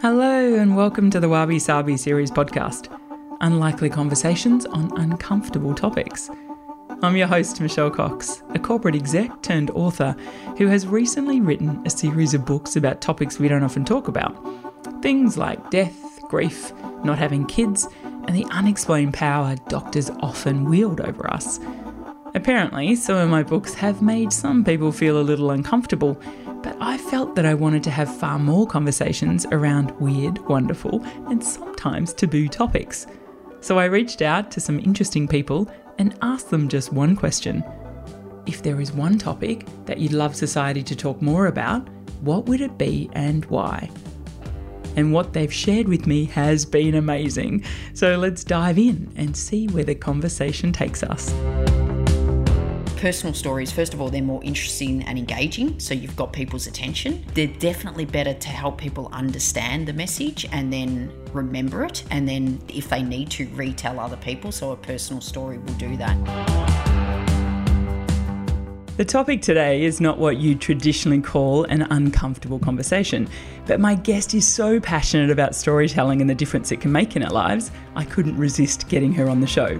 Hello, and welcome to the Wabi Sabi series podcast Unlikely Conversations on Uncomfortable Topics. I'm your host, Michelle Cox, a corporate exec turned author who has recently written a series of books about topics we don't often talk about. Things like death, grief, not having kids, and the unexplained power doctors often wield over us. Apparently, some of my books have made some people feel a little uncomfortable, but I felt that I wanted to have far more conversations around weird, wonderful, and sometimes taboo topics. So I reached out to some interesting people and asked them just one question. If there is one topic that you'd love society to talk more about, what would it be and why? And what they've shared with me has been amazing. So let's dive in and see where the conversation takes us personal stories, first of all, they're more interesting and engaging, so you've got people's attention. They're definitely better to help people understand the message and then remember it, and then if they need to, retell other people. So a personal story will do that. The topic today is not what you traditionally call an uncomfortable conversation, but my guest is so passionate about storytelling and the difference it can make in our lives, I couldn't resist getting her on the show.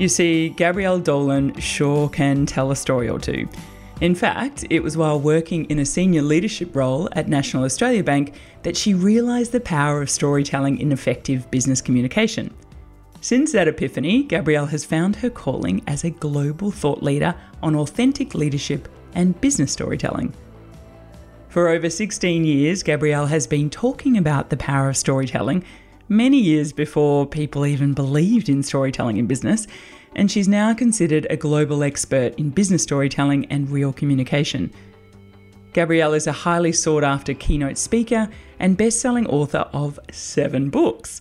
You see, Gabrielle Dolan sure can tell a story or two. In fact, it was while working in a senior leadership role at National Australia Bank that she realised the power of storytelling in effective business communication. Since that epiphany, Gabrielle has found her calling as a global thought leader on authentic leadership and business storytelling. For over 16 years, Gabrielle has been talking about the power of storytelling many years before people even believed in storytelling in business, and she's now considered a global expert in business storytelling and real communication. Gabrielle is a highly sought after keynote speaker and best selling author of seven books.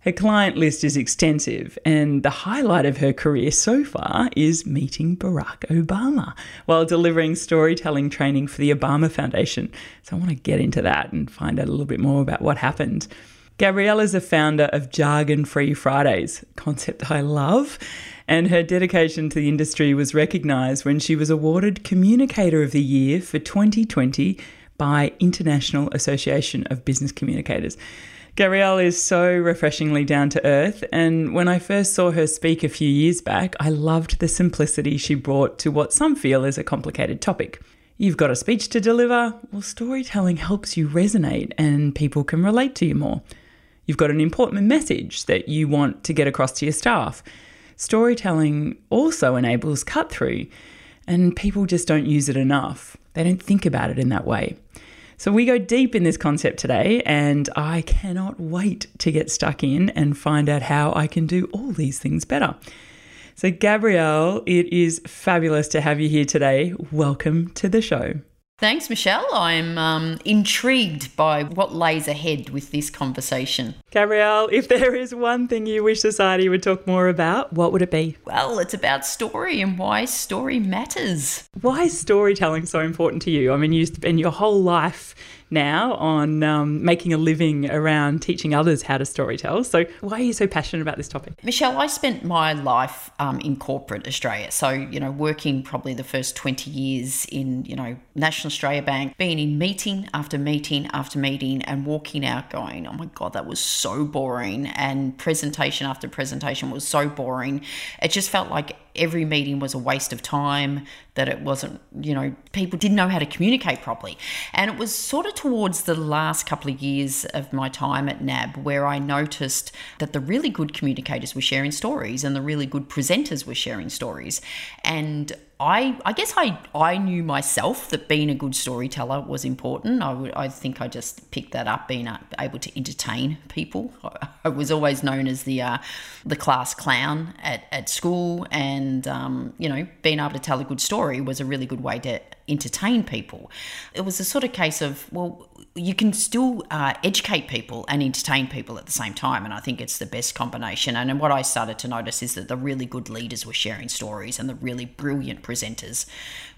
Her client list is extensive, and the highlight of her career so far is meeting Barack Obama while delivering storytelling training for the Obama Foundation. So I want to get into that and find out a little bit more about what happened. Gabrielle is a founder of Jargon Free Fridays, concept I love, and her dedication to the industry was recognised when she was awarded Communicator of the Year for 2020 by International Association of Business Communicators. Gabrielle is so refreshingly down to earth, and when I first saw her speak a few years back, I loved the simplicity she brought to what some feel is a complicated topic. You've got a speech to deliver, well, storytelling helps you resonate and people can relate to you more. You've got an important message that you want to get across to your staff. Storytelling also enables cut through, and people just don't use it enough. They don't think about it in that way. So, we go deep in this concept today, and I cannot wait to get stuck in and find out how I can do all these things better. So, Gabrielle, it is fabulous to have you here today. Welcome to the show. Thanks, Michelle. I'm um, intrigued by what lays ahead with this conversation. Gabrielle, if there is one thing you wish society would talk more about, what would it be? Well, it's about story and why story matters. Why is storytelling so important to you? I mean, you spend your whole life now on um, making a living around teaching others how to storytell. So, why are you so passionate about this topic? Michelle, I spent my life um, in corporate Australia. So, you know, working probably the first 20 years in, you know, National Australia Bank, being in meeting after meeting after meeting and walking out going, oh my God, that was so boring. And presentation after presentation was so boring. It just felt like every meeting was a waste of time, that it wasn't, you know, people didn't know how to communicate properly. And it was sort of towards the last couple of years of my time at NAB where I noticed that the really good communicators were sharing stories and the really good presenters were sharing stories. And I, I guess I, I knew myself that being a good storyteller was important. I, would, I think I just picked that up, being able to entertain people. I was always known as the uh, the class clown at, at school, and um, you know, being able to tell a good story was a really good way to entertain people. It was a sort of case of well, you can still uh, educate people and entertain people at the same time. And I think it's the best combination. And, and what I started to notice is that the really good leaders were sharing stories and the really brilliant presenters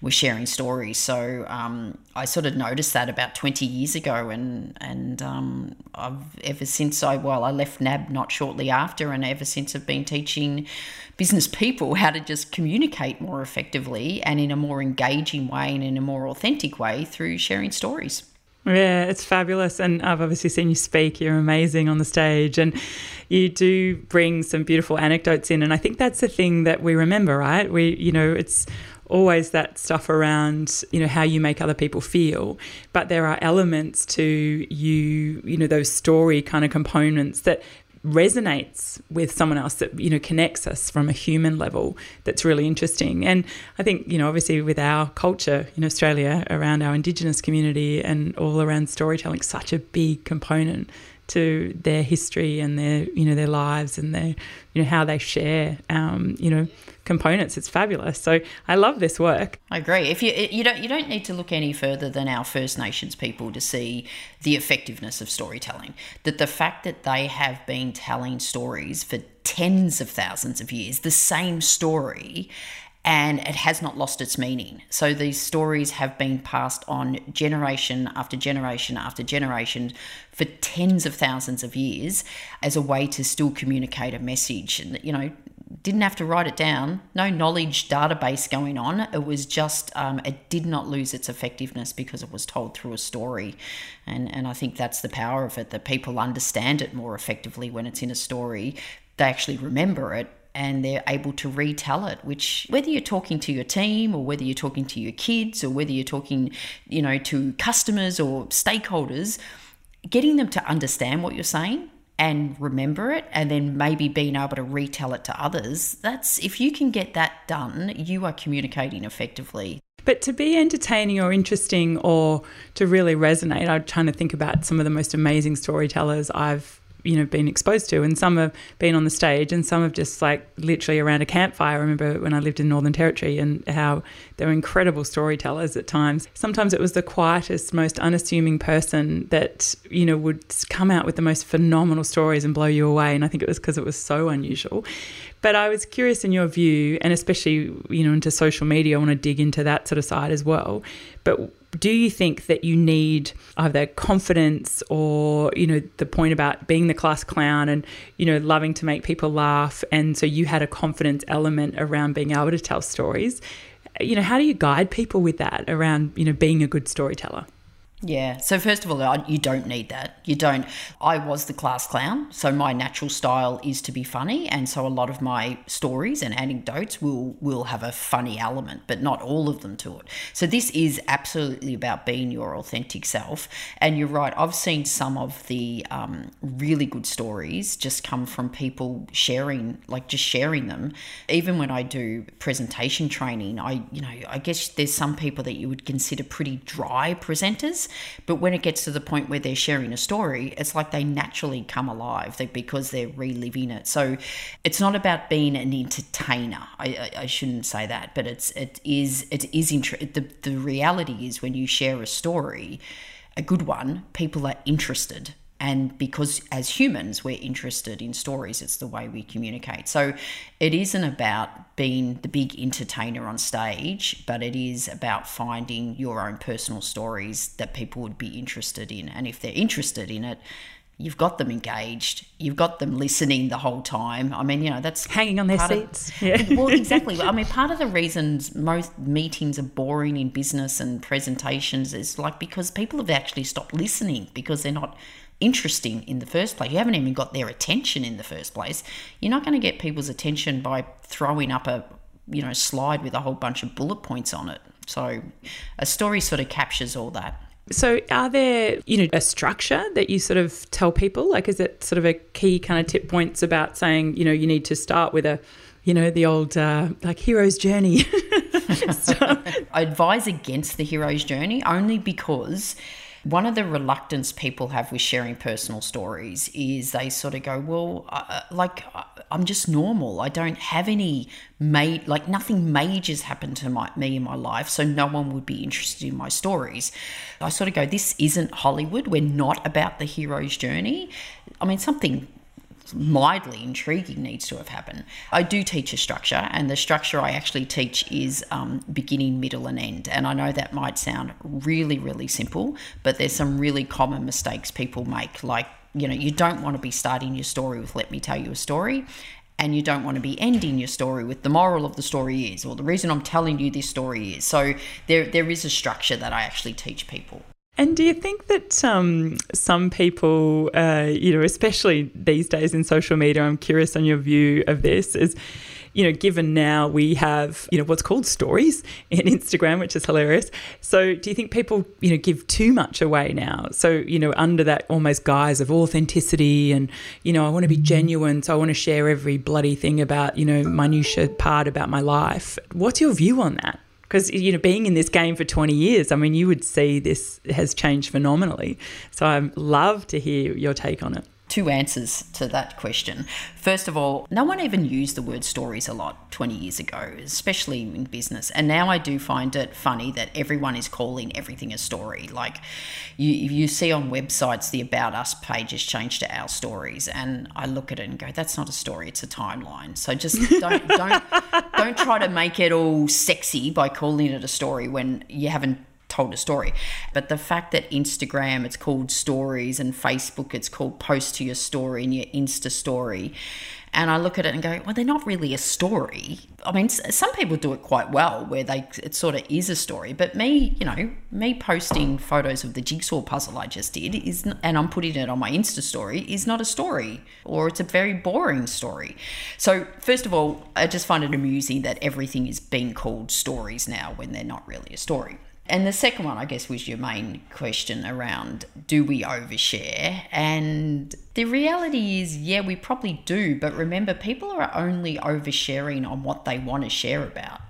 were sharing stories. So um, I sort of noticed that about 20 years ago. And, and um, I've ever since I, well, I left NAB not shortly after, and ever since I've been teaching business people how to just communicate more effectively and in a more engaging way and in a more authentic way through sharing stories. Yeah, it's fabulous. And I've obviously seen you speak. You're amazing on the stage. And you do bring some beautiful anecdotes in. And I think that's the thing that we remember, right? We, you know, it's always that stuff around you know how you make other people feel but there are elements to you you know those story kind of components that resonates with someone else that you know connects us from a human level that's really interesting. And i think you know obviously with our culture in australia around our indigenous community and all around storytelling such a big component to their history and their you know their lives and their you know how they share um, you know components. It's fabulous. So I love this work. I agree. If you you don't you don't need to look any further than our First Nations people to see the effectiveness of storytelling. That the fact that they have been telling stories for tens of thousands of years, the same story, and it has not lost its meaning. So these stories have been passed on generation after generation after generation for tens of thousands of years as a way to still communicate a message. And, you know, didn't have to write it down. No knowledge database going on. It was just um, it did not lose its effectiveness because it was told through a story, and and I think that's the power of it. That people understand it more effectively when it's in a story. They actually remember it and they're able to retell it which whether you're talking to your team or whether you're talking to your kids or whether you're talking you know to customers or stakeholders getting them to understand what you're saying and remember it and then maybe being able to retell it to others that's if you can get that done you are communicating effectively. But to be entertaining or interesting or to really resonate i'm trying to think about some of the most amazing storytellers i've you know been exposed to and some have been on the stage and some have just like literally around a campfire. I remember when I lived in Northern Territory and how they were incredible storytellers at times. Sometimes it was the quietest most unassuming person that you know would come out with the most phenomenal stories and blow you away and I think it was because it was so unusual. But I was curious in your view and especially you know into social media I want to dig into that sort of side as well but do you think that you need either confidence or you know the point about being the class clown and you know loving to make people laugh? And so you had a confidence element around being able to tell stories. You know how do you guide people with that around you know being a good storyteller yeah. So first of all, you don't need that. You don't. I was the class clown, so my natural style is to be funny, and so a lot of my stories and anecdotes will will have a funny element, but not all of them to it. So this is absolutely about being your authentic self. And you're right. I've seen some of the um, really good stories just come from people sharing, like just sharing them. Even when I do presentation training, I you know I guess there's some people that you would consider pretty dry presenters but when it gets to the point where they're sharing a story, it's like they naturally come alive because they're reliving it. So it's not about being an entertainer. I, I, shouldn't say that, but it's it is it is int- the the reality is when you share a story, a good one, people are interested and because as humans we're interested in stories it's the way we communicate. So it isn't about being the big entertainer on stage but it is about finding your own personal stories that people would be interested in. And if they're interested in it you've got them engaged you've got them listening the whole time. I mean you know that's hanging on their seats of, yeah. well exactly. I mean part of the reasons most meetings are boring in business and presentations is like because people have actually stopped listening because they're not interesting in the first place. You haven't even got their attention in the first place. You're not going to get people's attention by throwing up a you know slide with a whole bunch of bullet points on it. So a story sort of captures all that. So, are there, you know, a structure that you sort of tell people? Like, is it sort of a key kind of tip points about saying, you know, you need to start with a, you know, the old uh, like hero's journey? I advise against the hero's journey only because one of the reluctance people have with sharing personal stories is they sort of go, well, uh, like I'm just normal. I don't have any made like nothing major's happened to my, me in my life, so no one would be interested in my stories. I sort of go, this isn't Hollywood. We're not about the hero's journey. I mean, something mildly intriguing needs to have happened. I do teach a structure, and the structure I actually teach is um, beginning, middle, and end. And I know that might sound really, really simple, but there's some really common mistakes people make. Like, you know, you don't want to be starting your story with, let me tell you a story. And you don't want to be ending your story with the moral of the story is, or the reason I'm telling you this story is. So there, there is a structure that I actually teach people. And do you think that um, some people, uh, you know, especially these days in social media, I'm curious on your view of this, is, you know, given now we have, you know, what's called stories in Instagram, which is hilarious. So do you think people, you know, give too much away now? So, you know, under that almost guise of authenticity and, you know, I want to be genuine, so I want to share every bloody thing about, you know, minutiae part about my life. What's your view on that? Because you know being in this game for 20 years i mean you would see this has changed phenomenally. So i'd love to hear your take on it two answers to that question. First of all, no one even used the word stories a lot 20 years ago, especially in business. And now I do find it funny that everyone is calling everything a story. Like you, you see on websites, the About Us page has changed to Our Stories. And I look at it and go, that's not a story, it's a timeline. So just don't, don't, don't try to make it all sexy by calling it a story when you haven't told a story. But the fact that Instagram, it's called stories, and Facebook, it's called post to your story and your Insta story. And I look at it and go, well, they're not really a story. I mean, some people do it quite well where they it sort of is a story. But me, you know, me posting photos of the jigsaw puzzle I just did is, and I'm putting it on my Insta story, is not a story, or it's a very boring story. So first of all, I just find it amusing that everything is being called stories now when they're not really a story. And the second one, I guess, was your main question around do we overshare? And the reality is, yeah, we probably do. But remember, people are only oversharing on what they want to share about.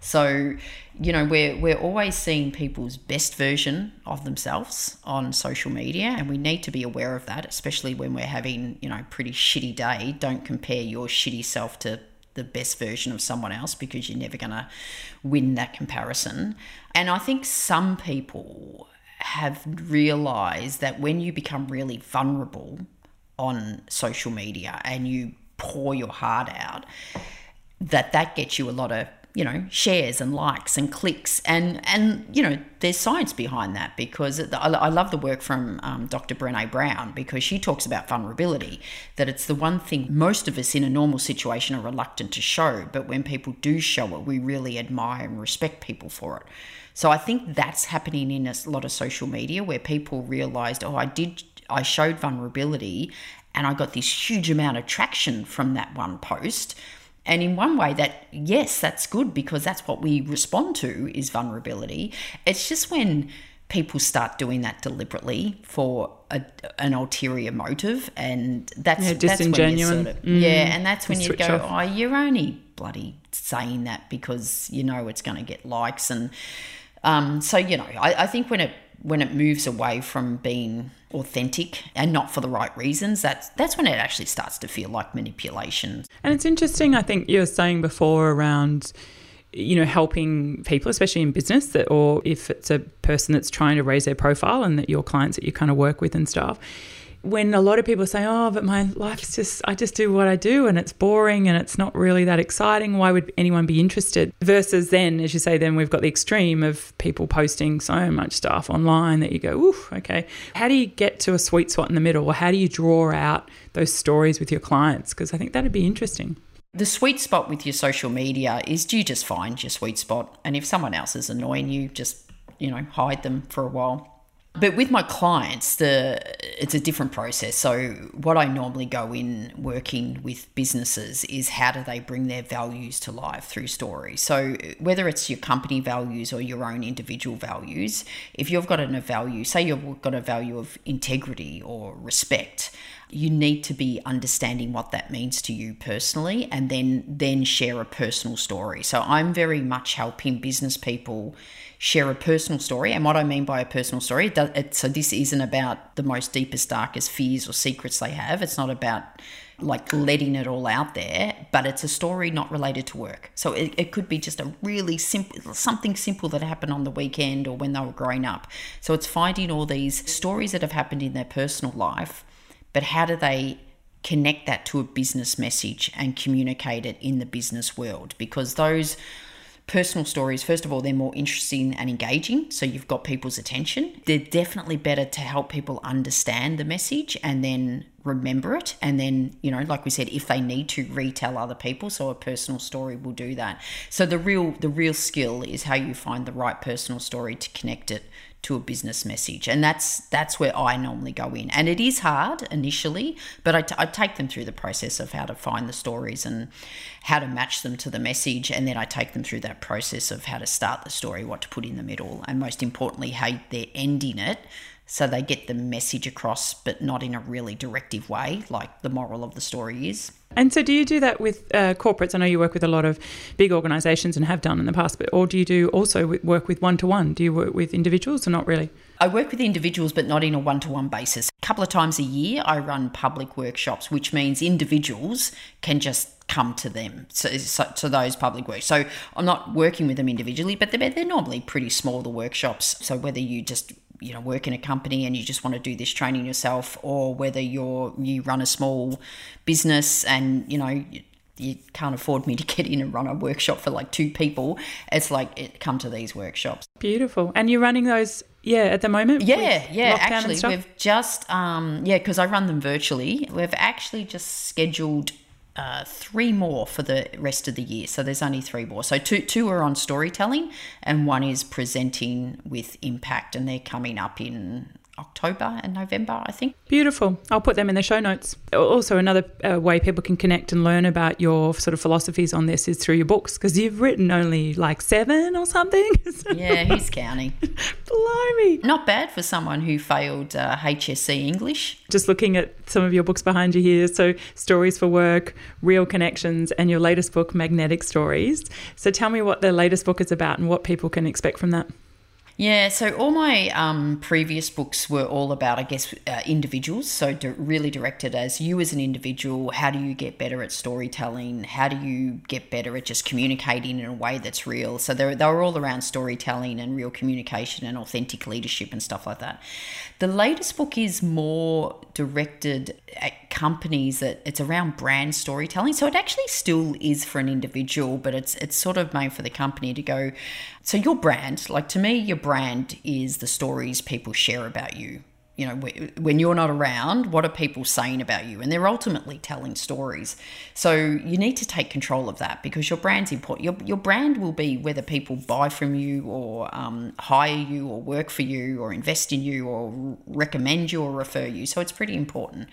So, you know, we're, we're always seeing people's best version of themselves on social media, and we need to be aware of that, especially when we're having, you know, pretty shitty day. Don't compare your shitty self to the best version of someone else because you're never going to win that comparison. And I think some people have realized that when you become really vulnerable on social media and you pour your heart out, that that gets you a lot of you know shares and likes and clicks and and you know there's science behind that because I love the work from um, Dr. Brene Brown because she talks about vulnerability that it's the one thing most of us in a normal situation are reluctant to show but when people do show it we really admire and respect people for it so I think that's happening in a lot of social media where people realized oh I did I showed vulnerability and I got this huge amount of traction from that one post and in one way, that yes, that's good because that's what we respond to is vulnerability. It's just when people start doing that deliberately for a, an ulterior motive, and that's yeah, disingenuine. Sort of, mm, yeah, and that's when you go, off. oh, you're only bloody saying that because you know it's going to get likes, and um, so you know, I, I think when it when it moves away from being authentic and not for the right reasons, that's that's when it actually starts to feel like manipulation. And it's interesting, I think you were saying before around you know helping people especially in business that or if it's a person that's trying to raise their profile and that your clients that you kind of work with and stuff when a lot of people say, "Oh, but my life's just I just do what I do and it's boring and it's not really that exciting. Why would anyone be interested?" Versus then, as you say, then we've got the extreme of people posting so much stuff online that you go, "Oof, okay." How do you get to a sweet spot in the middle, or how do you draw out those stories with your clients? Because I think that'd be interesting. The sweet spot with your social media is do you just find your sweet spot, and if someone else is annoying you, just you know hide them for a while but with my clients, the it's a different process. So what I normally go in working with businesses is how do they bring their values to life through stories. So whether it's your company values or your own individual values, if you've got a value, say you've got a value of integrity or respect, you need to be understanding what that means to you personally and then then share a personal story. So I'm very much helping business people share a personal story. And what I mean by a personal story, it, it, so this isn't about the most deepest, darkest fears or secrets they have. It's not about like letting it all out there, but it's a story not related to work. So it, it could be just a really simple, something simple that happened on the weekend or when they were growing up. So it's finding all these stories that have happened in their personal life, but how do they connect that to a business message and communicate it in the business world? Because those personal stories, first of all, they're more interesting and engaging. So you've got people's attention. They're definitely better to help people understand the message and then remember it. And then, you know, like we said, if they need to retell other people, so a personal story will do that. So the real the real skill is how you find the right personal story to connect it to a business message. And that's that's where i normally go in. And it is hard initially but I, t- I take them through the process of how to find the stories and how to match them to the message. And then i take them through that process of how to start the story what to put in the middle and most importantly how they're ending it so they get the message across but not in a really directive way like the moral of the story is and so, do you do that with uh, corporates? I know you work with a lot of big organisations and have done in the past, but or do you do also work with one to one? Do you work with individuals or not really? I work with individuals, but not in a one to one basis. A couple of times a year, I run public workshops, which means individuals can just come to them so, so, to those public works. So I'm not working with them individually, but they're, they're normally pretty small the workshops. So whether you just you know work in a company and you just want to do this training yourself or whether you're you run a small business and you know you, you can't afford me to get in and run a workshop for like two people it's like it, come to these workshops. Beautiful. And you're running those yeah at the moment? Yeah yeah actually we've just um yeah because i run them virtually. We've actually just scheduled uh, three more for the rest of the year. So there's only three more. So two two are on storytelling, and one is presenting with impact, and they're coming up in October and November, I think. Beautiful. I'll put them in the show notes. Also, another uh, way people can connect and learn about your sort of philosophies on this is through your books because you've written only like seven or something. yeah, who's counting? Blimey. Not bad for someone who failed uh, HSC English. Just looking at some of your books behind you here. So, Stories for Work, Real Connections, and your latest book, Magnetic Stories. So, tell me what the latest book is about and what people can expect from that. Yeah, so all my um, previous books were all about, I guess, uh, individuals. So di- really directed as you as an individual. How do you get better at storytelling? How do you get better at just communicating in a way that's real? So they were all around storytelling and real communication and authentic leadership and stuff like that. The latest book is more directed at companies that it's around brand storytelling. So it actually still is for an individual, but it's it's sort of made for the company to go. So your brand, like to me, your brand is the stories people share about you you know when you're not around what are people saying about you? And they're ultimately telling stories. So you need to take control of that because your brand's important your, your brand will be whether people buy from you or um, hire you or work for you or invest in you or recommend you or refer you. So it's pretty important.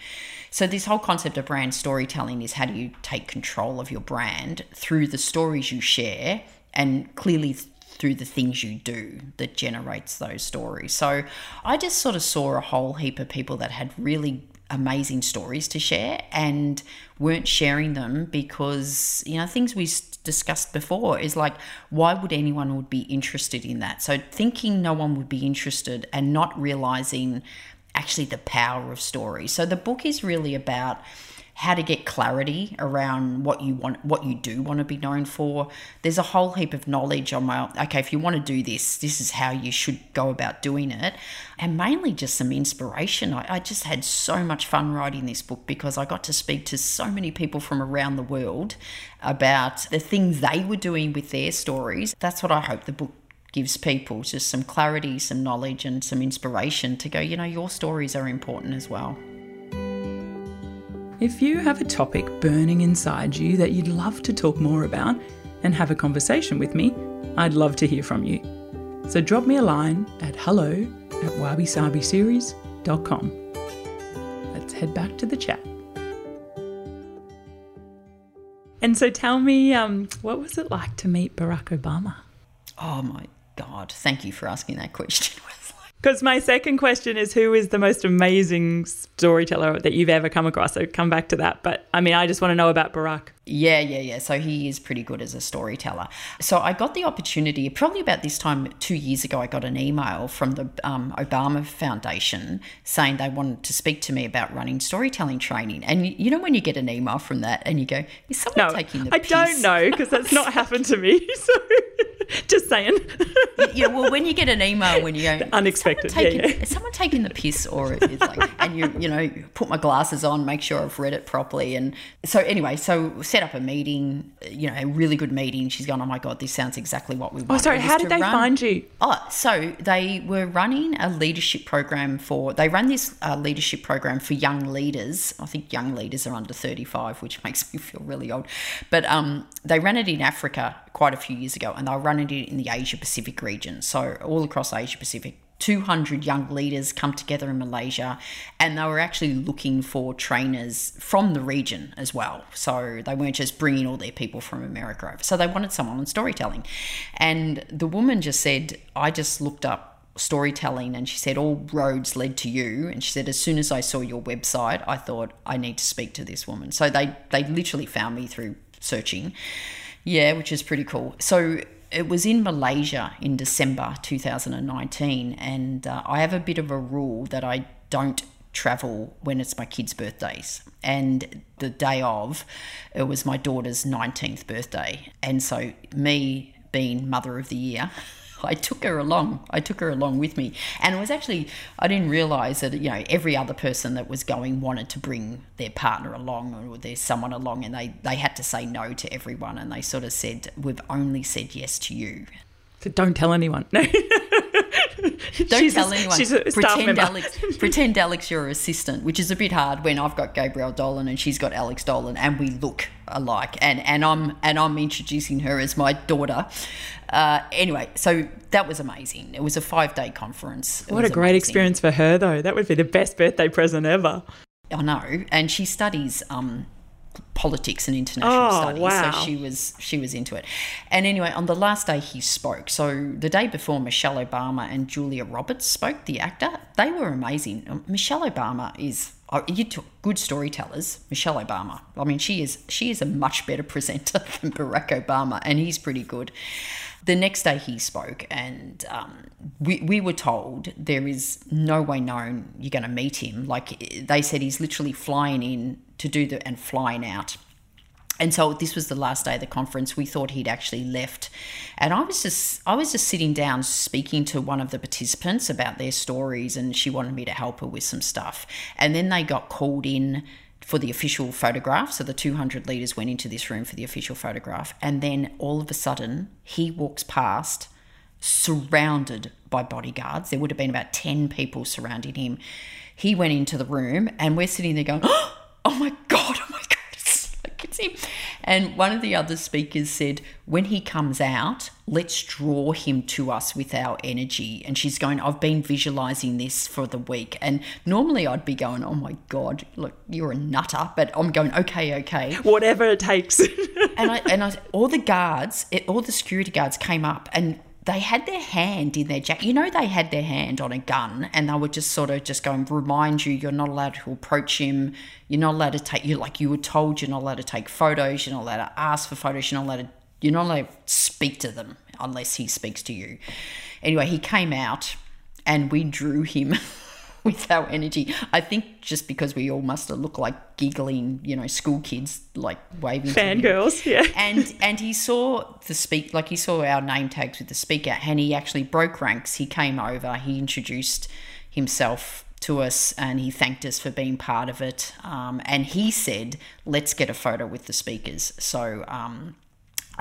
So this whole concept of brand storytelling is how do you take control of your brand through the stories you share and clearly through the things you do that generates those stories. So I just sort of saw a whole heap of people that had really amazing stories to share and weren't sharing them because you know things we discussed before is like why would anyone would be interested in that so thinking no one would be interested and not realizing actually the power of stories so the book is really about how to get clarity around what you want what you do want to be known for. There's a whole heap of knowledge on my okay if you want to do this this is how you should go about doing it. And mainly just some inspiration. I, I just had so much fun writing this book because i got to speak to so many people from around the world about the things they were doing with their stories. That's what i hope the book gives people just some clarity some knowledge and some inspiration to go you know your stories are important as well if you have a topic burning inside you that you'd love to talk more about and have a conversation with me, I'd love to hear from you. So drop me a line at hello at wabisabiseries.com. Let's head back to the chat. And so tell me, um, what was it like to meet Barack Obama? Oh my God. Thank you for asking that question. Because my second question is who is the most amazing storyteller that you've ever come across? So come back to that. But I mean, I just want to know about Barack. Yeah, yeah, yeah. So he is pretty good as a storyteller. So I got the opportunity, probably about this time two years ago, I got an email from the um, Obama Foundation saying they wanted to speak to me about running storytelling training. And you, you know, when you get an email from that and you go, is someone no, taking the piss? I piss? don't know because that's not happened to me. So just saying. yeah, well, when you get an email when you go, unexpected, someone taking, yeah, yeah. Is someone taking the piss or is like, and you, you know, put my glasses on, make sure I've read it properly. And so anyway, so set up a meeting, you know, a really good meeting. She's gone, oh my God, this sounds exactly what we want. Oh, sorry, how did they run, find you? Oh, so they were running a leadership program for, they run this uh, leadership program for young leaders. I think young leaders are under 35, which makes me feel really old. But um, they ran it in Africa quite a few years ago and they were running it in the Asia Pacific region. So all across Asia Pacific 200 young leaders come together in Malaysia, and they were actually looking for trainers from the region as well. So they weren't just bringing all their people from America over. So they wanted someone on storytelling. And the woman just said, I just looked up storytelling and she said all roads led to you and she said as soon as i saw your website i thought i need to speak to this woman so they they literally found me through searching yeah which is pretty cool so it was in Malaysia in December 2019, and uh, I have a bit of a rule that I don't travel when it's my kids' birthdays. And the day of, it was my daughter's 19th birthday. And so, me being mother of the year, I took her along. I took her along with me. And it was actually, I didn't realize that, you know, every other person that was going wanted to bring their partner along or there's someone along and they, they had to say no to everyone. And they sort of said, we've only said yes to you. So don't tell anyone. No. Don't she's tell anyone. She's a pretend Alex, pretend Alex, your assistant, which is a bit hard when I've got Gabrielle Dolan and she's got Alex Dolan, and we look alike. And and I'm and I'm introducing her as my daughter. Uh, anyway, so that was amazing. It was a five day conference. It what a great amazing. experience for her, though. That would be the best birthday present ever. I know, and she studies. Um, politics and international oh, studies. Wow. So she was she was into it. And anyway, on the last day he spoke. So the day before Michelle Obama and Julia Roberts spoke, the actor, they were amazing. Um, Michelle Obama is oh, you took good storytellers. Michelle Obama. I mean, she is she is a much better presenter than Barack Obama, and he's pretty good. The next day he spoke, and um, we, we were told there is no way known you're going to meet him. Like they said, he's literally flying in to do the and flying out. And so this was the last day of the conference. We thought he'd actually left, and I was just I was just sitting down speaking to one of the participants about their stories, and she wanted me to help her with some stuff. And then they got called in for the official photograph. So the 200 leaders went into this room for the official photograph. And then all of a sudden, he walks past, surrounded by bodyguards. There would have been about 10 people surrounding him. He went into the room, and we're sitting there going, Oh my. And one of the other speakers said, when he comes out, let's draw him to us with our energy. And she's going, I've been visualizing this for the week. And normally I'd be going, oh my God, look, you're a nutter. But I'm going, okay, okay. Whatever it takes. and I, and I, all the guards, all the security guards came up and they had their hand in their jacket. You know, they had their hand on a gun and they were just sort of just going, remind you, you're not allowed to approach him. You're not allowed to take, you like you were told, you're not allowed to take photos. You're not allowed to ask for photos. You're not allowed to, you're not allowed to speak to them unless he speaks to you. Anyway, he came out and we drew him with our energy. I think just because we all must have looked like giggling, you know, school kids like waving fangirls, yeah. And and he saw the speak like he saw our name tags with the speaker and he actually broke ranks. He came over, he introduced himself to us and he thanked us for being part of it. Um, and he said, let's get a photo with the speakers. So um,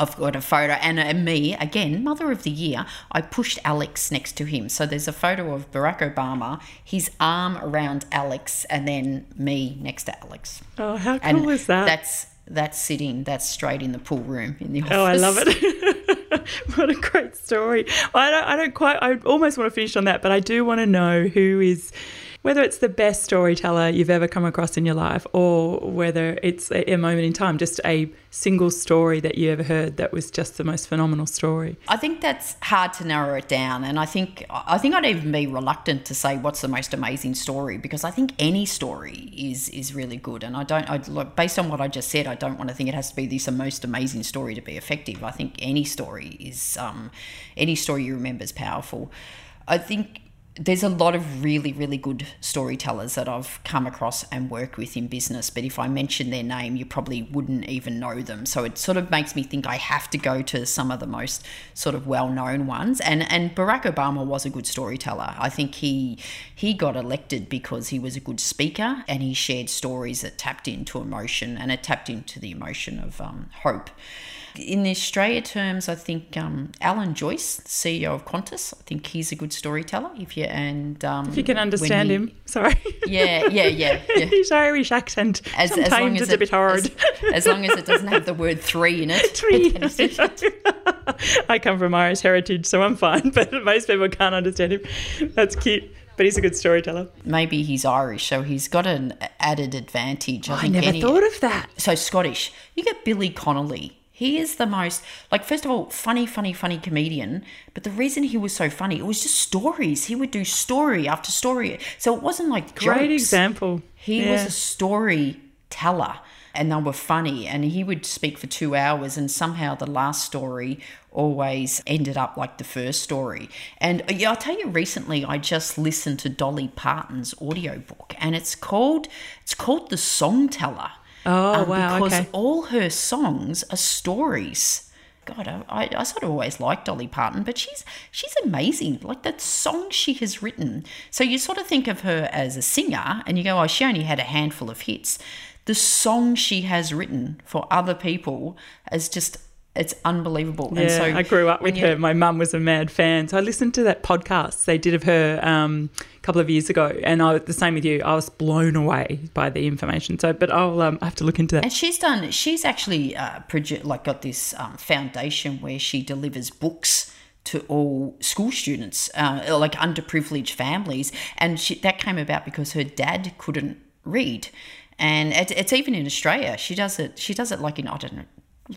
I've got a photo, and, and me, again, Mother of the Year, I pushed Alex next to him. So there's a photo of Barack Obama, his arm around Alex, and then me next to Alex. Oh, how cool and is that? That's that's sitting, that's straight in the pool room in the office. Oh, I love it. what a great story. I don't, I don't quite, I almost want to finish on that, but I do want to know who is whether it's the best storyteller you've ever come across in your life or whether it's a, a, moment in time, just a single story that you ever heard that was just the most phenomenal story. I think that's hard to narrow it down, and I think I think I'd even be reluctant to say what's the most amazing story because I think any story is is really good, and I don't I, look, based on what I just said, I don't want to think it has to be this most amazing story to be effective. I think any story is um, any story you remember is powerful. I think there's a lot of really, really good storytellers that I've come across and work with in business. But if I mention their name, you probably wouldn't even know them. So it sort of makes me think I have to go to some of the most sort of well-known ones. And and Barack Obama was a good storyteller. I think he he got elected because he was a good speaker and he shared stories that tapped into emotion and it tapped into the emotion of um, hope. In the Australia terms, I think um, Alan Joyce, CEO of Qantas, I think he's a good storyteller. If you and um, if you can understand he, him, sorry. Yeah, yeah, yeah. yeah. His Irish accent as, sometimes as it's it, a bit hard. As, as, long as it doesn't have the word three in it. Three. I come from Irish heritage, so I'm fine, but most people can't understand him. That's cute. But he's a good storyteller. Maybe he's Irish, so he's got an added advantage. I, I think never any- thought of that. So Scottish. You get Billy Connolly. He is the most like first of all funny, funny, funny comedian. But the reason he was so funny, it was just stories. He would do story after story. So it wasn't like Great jokes. example. He Yeah. was a storyteller, and they were funny. And he would speak for two hours, and somehow the last story always ended up like the first story. And uh, yeah, I'll tell you, recently I just listened to Dolly Parton's audiobook, and it's called it's called The Song Teller. Oh, um, wow, Because okay. all her songs are stories. God, I, I, I sort of always liked Dolly Parton, but she's she's amazing. Like that song she has written. So you sort of think of her as a singer, and you go, "Oh, she only had a handful of hits." The song she has written for other people is just it's unbelievable. Yeah, and so I grew up with her. My mum was a mad fan, so I listened to that podcast they did of her um, a couple of years ago, and I the same with you. I was blown away by the information. So, but I'll um, I have to look into that. And she's done. She's actually uh, produ- like got this um, foundation where she delivers books to all school students, uh, like underprivileged families, and she, that came about because her dad couldn't read, and it, it's even in Australia. She does it. She does it like in I don't know.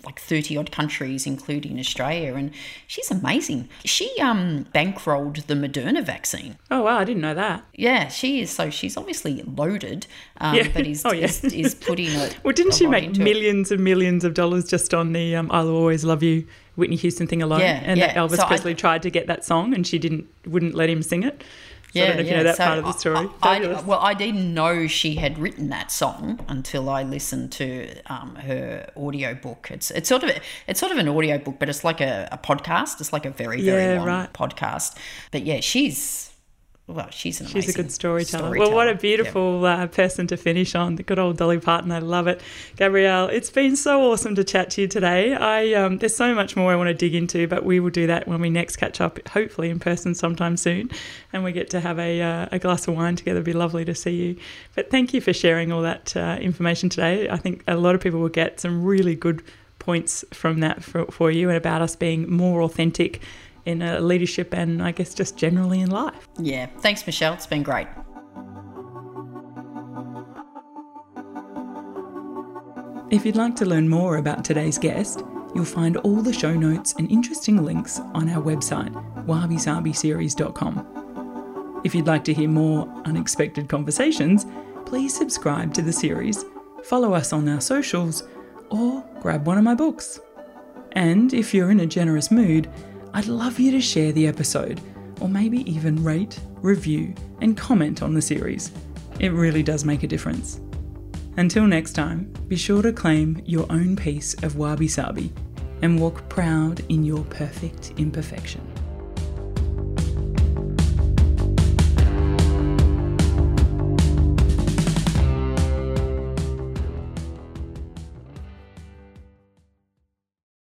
Like thirty odd countries, including Australia, and she's amazing. She um bankrolled the Moderna vaccine. Oh wow, I didn't know that. Yeah, she is. So she's obviously loaded, um, Yeah. but is, Oh, yeah. is, is putting it. Well, didn't she make into it. millions and millions of dollars just on the um, "I'll Always Love You" Whitney Houston thing alone? Yeah, and that. Elvis So I- Presley tried to get that song, and she didn't wouldn't let him sing it. So I don't know if you know that So part of the story. I, I- well, I didn't know she had written that song until I listened to um, her audiobook. It's it's sort of it's sort of an audiobook, but it's like a, a podcast. It's like a very very Yeah, long right. podcast. But yeah, she's well, she's an She's a good storyteller. Well, what a Yeah. beautiful uh, person to finish on. The good old Dolly Parton. I love it. Gabrielle, it's been so awesome to chat to you today. I um, There's so much more I want to dig into, but we will do that when we next catch up, hopefully in person sometime soon, and we get to have a, uh, a glass of wine together. It'd be lovely to see you. But thank you for sharing all that uh, information today. I think a lot of people will get some really good points from that for, for you and about us being more authentic in uh, leadership and I guess just generally in life. Yeah, thanks, Michelle. It's been great. If you'd like to learn more about today's guest, you'll find all the show notes and interesting links on our website, wabisabiseries.com. If you'd like to hear more unexpected conversations, please subscribe to the series, follow us on our socials, or grab one of my books. And if you're in a generous mood, I'd love you to share the episode, or maybe even rate, review, and comment on the series. It really does make a difference. Until next time, be sure to claim your own piece of wabi sabi and walk proud in your perfect imperfection.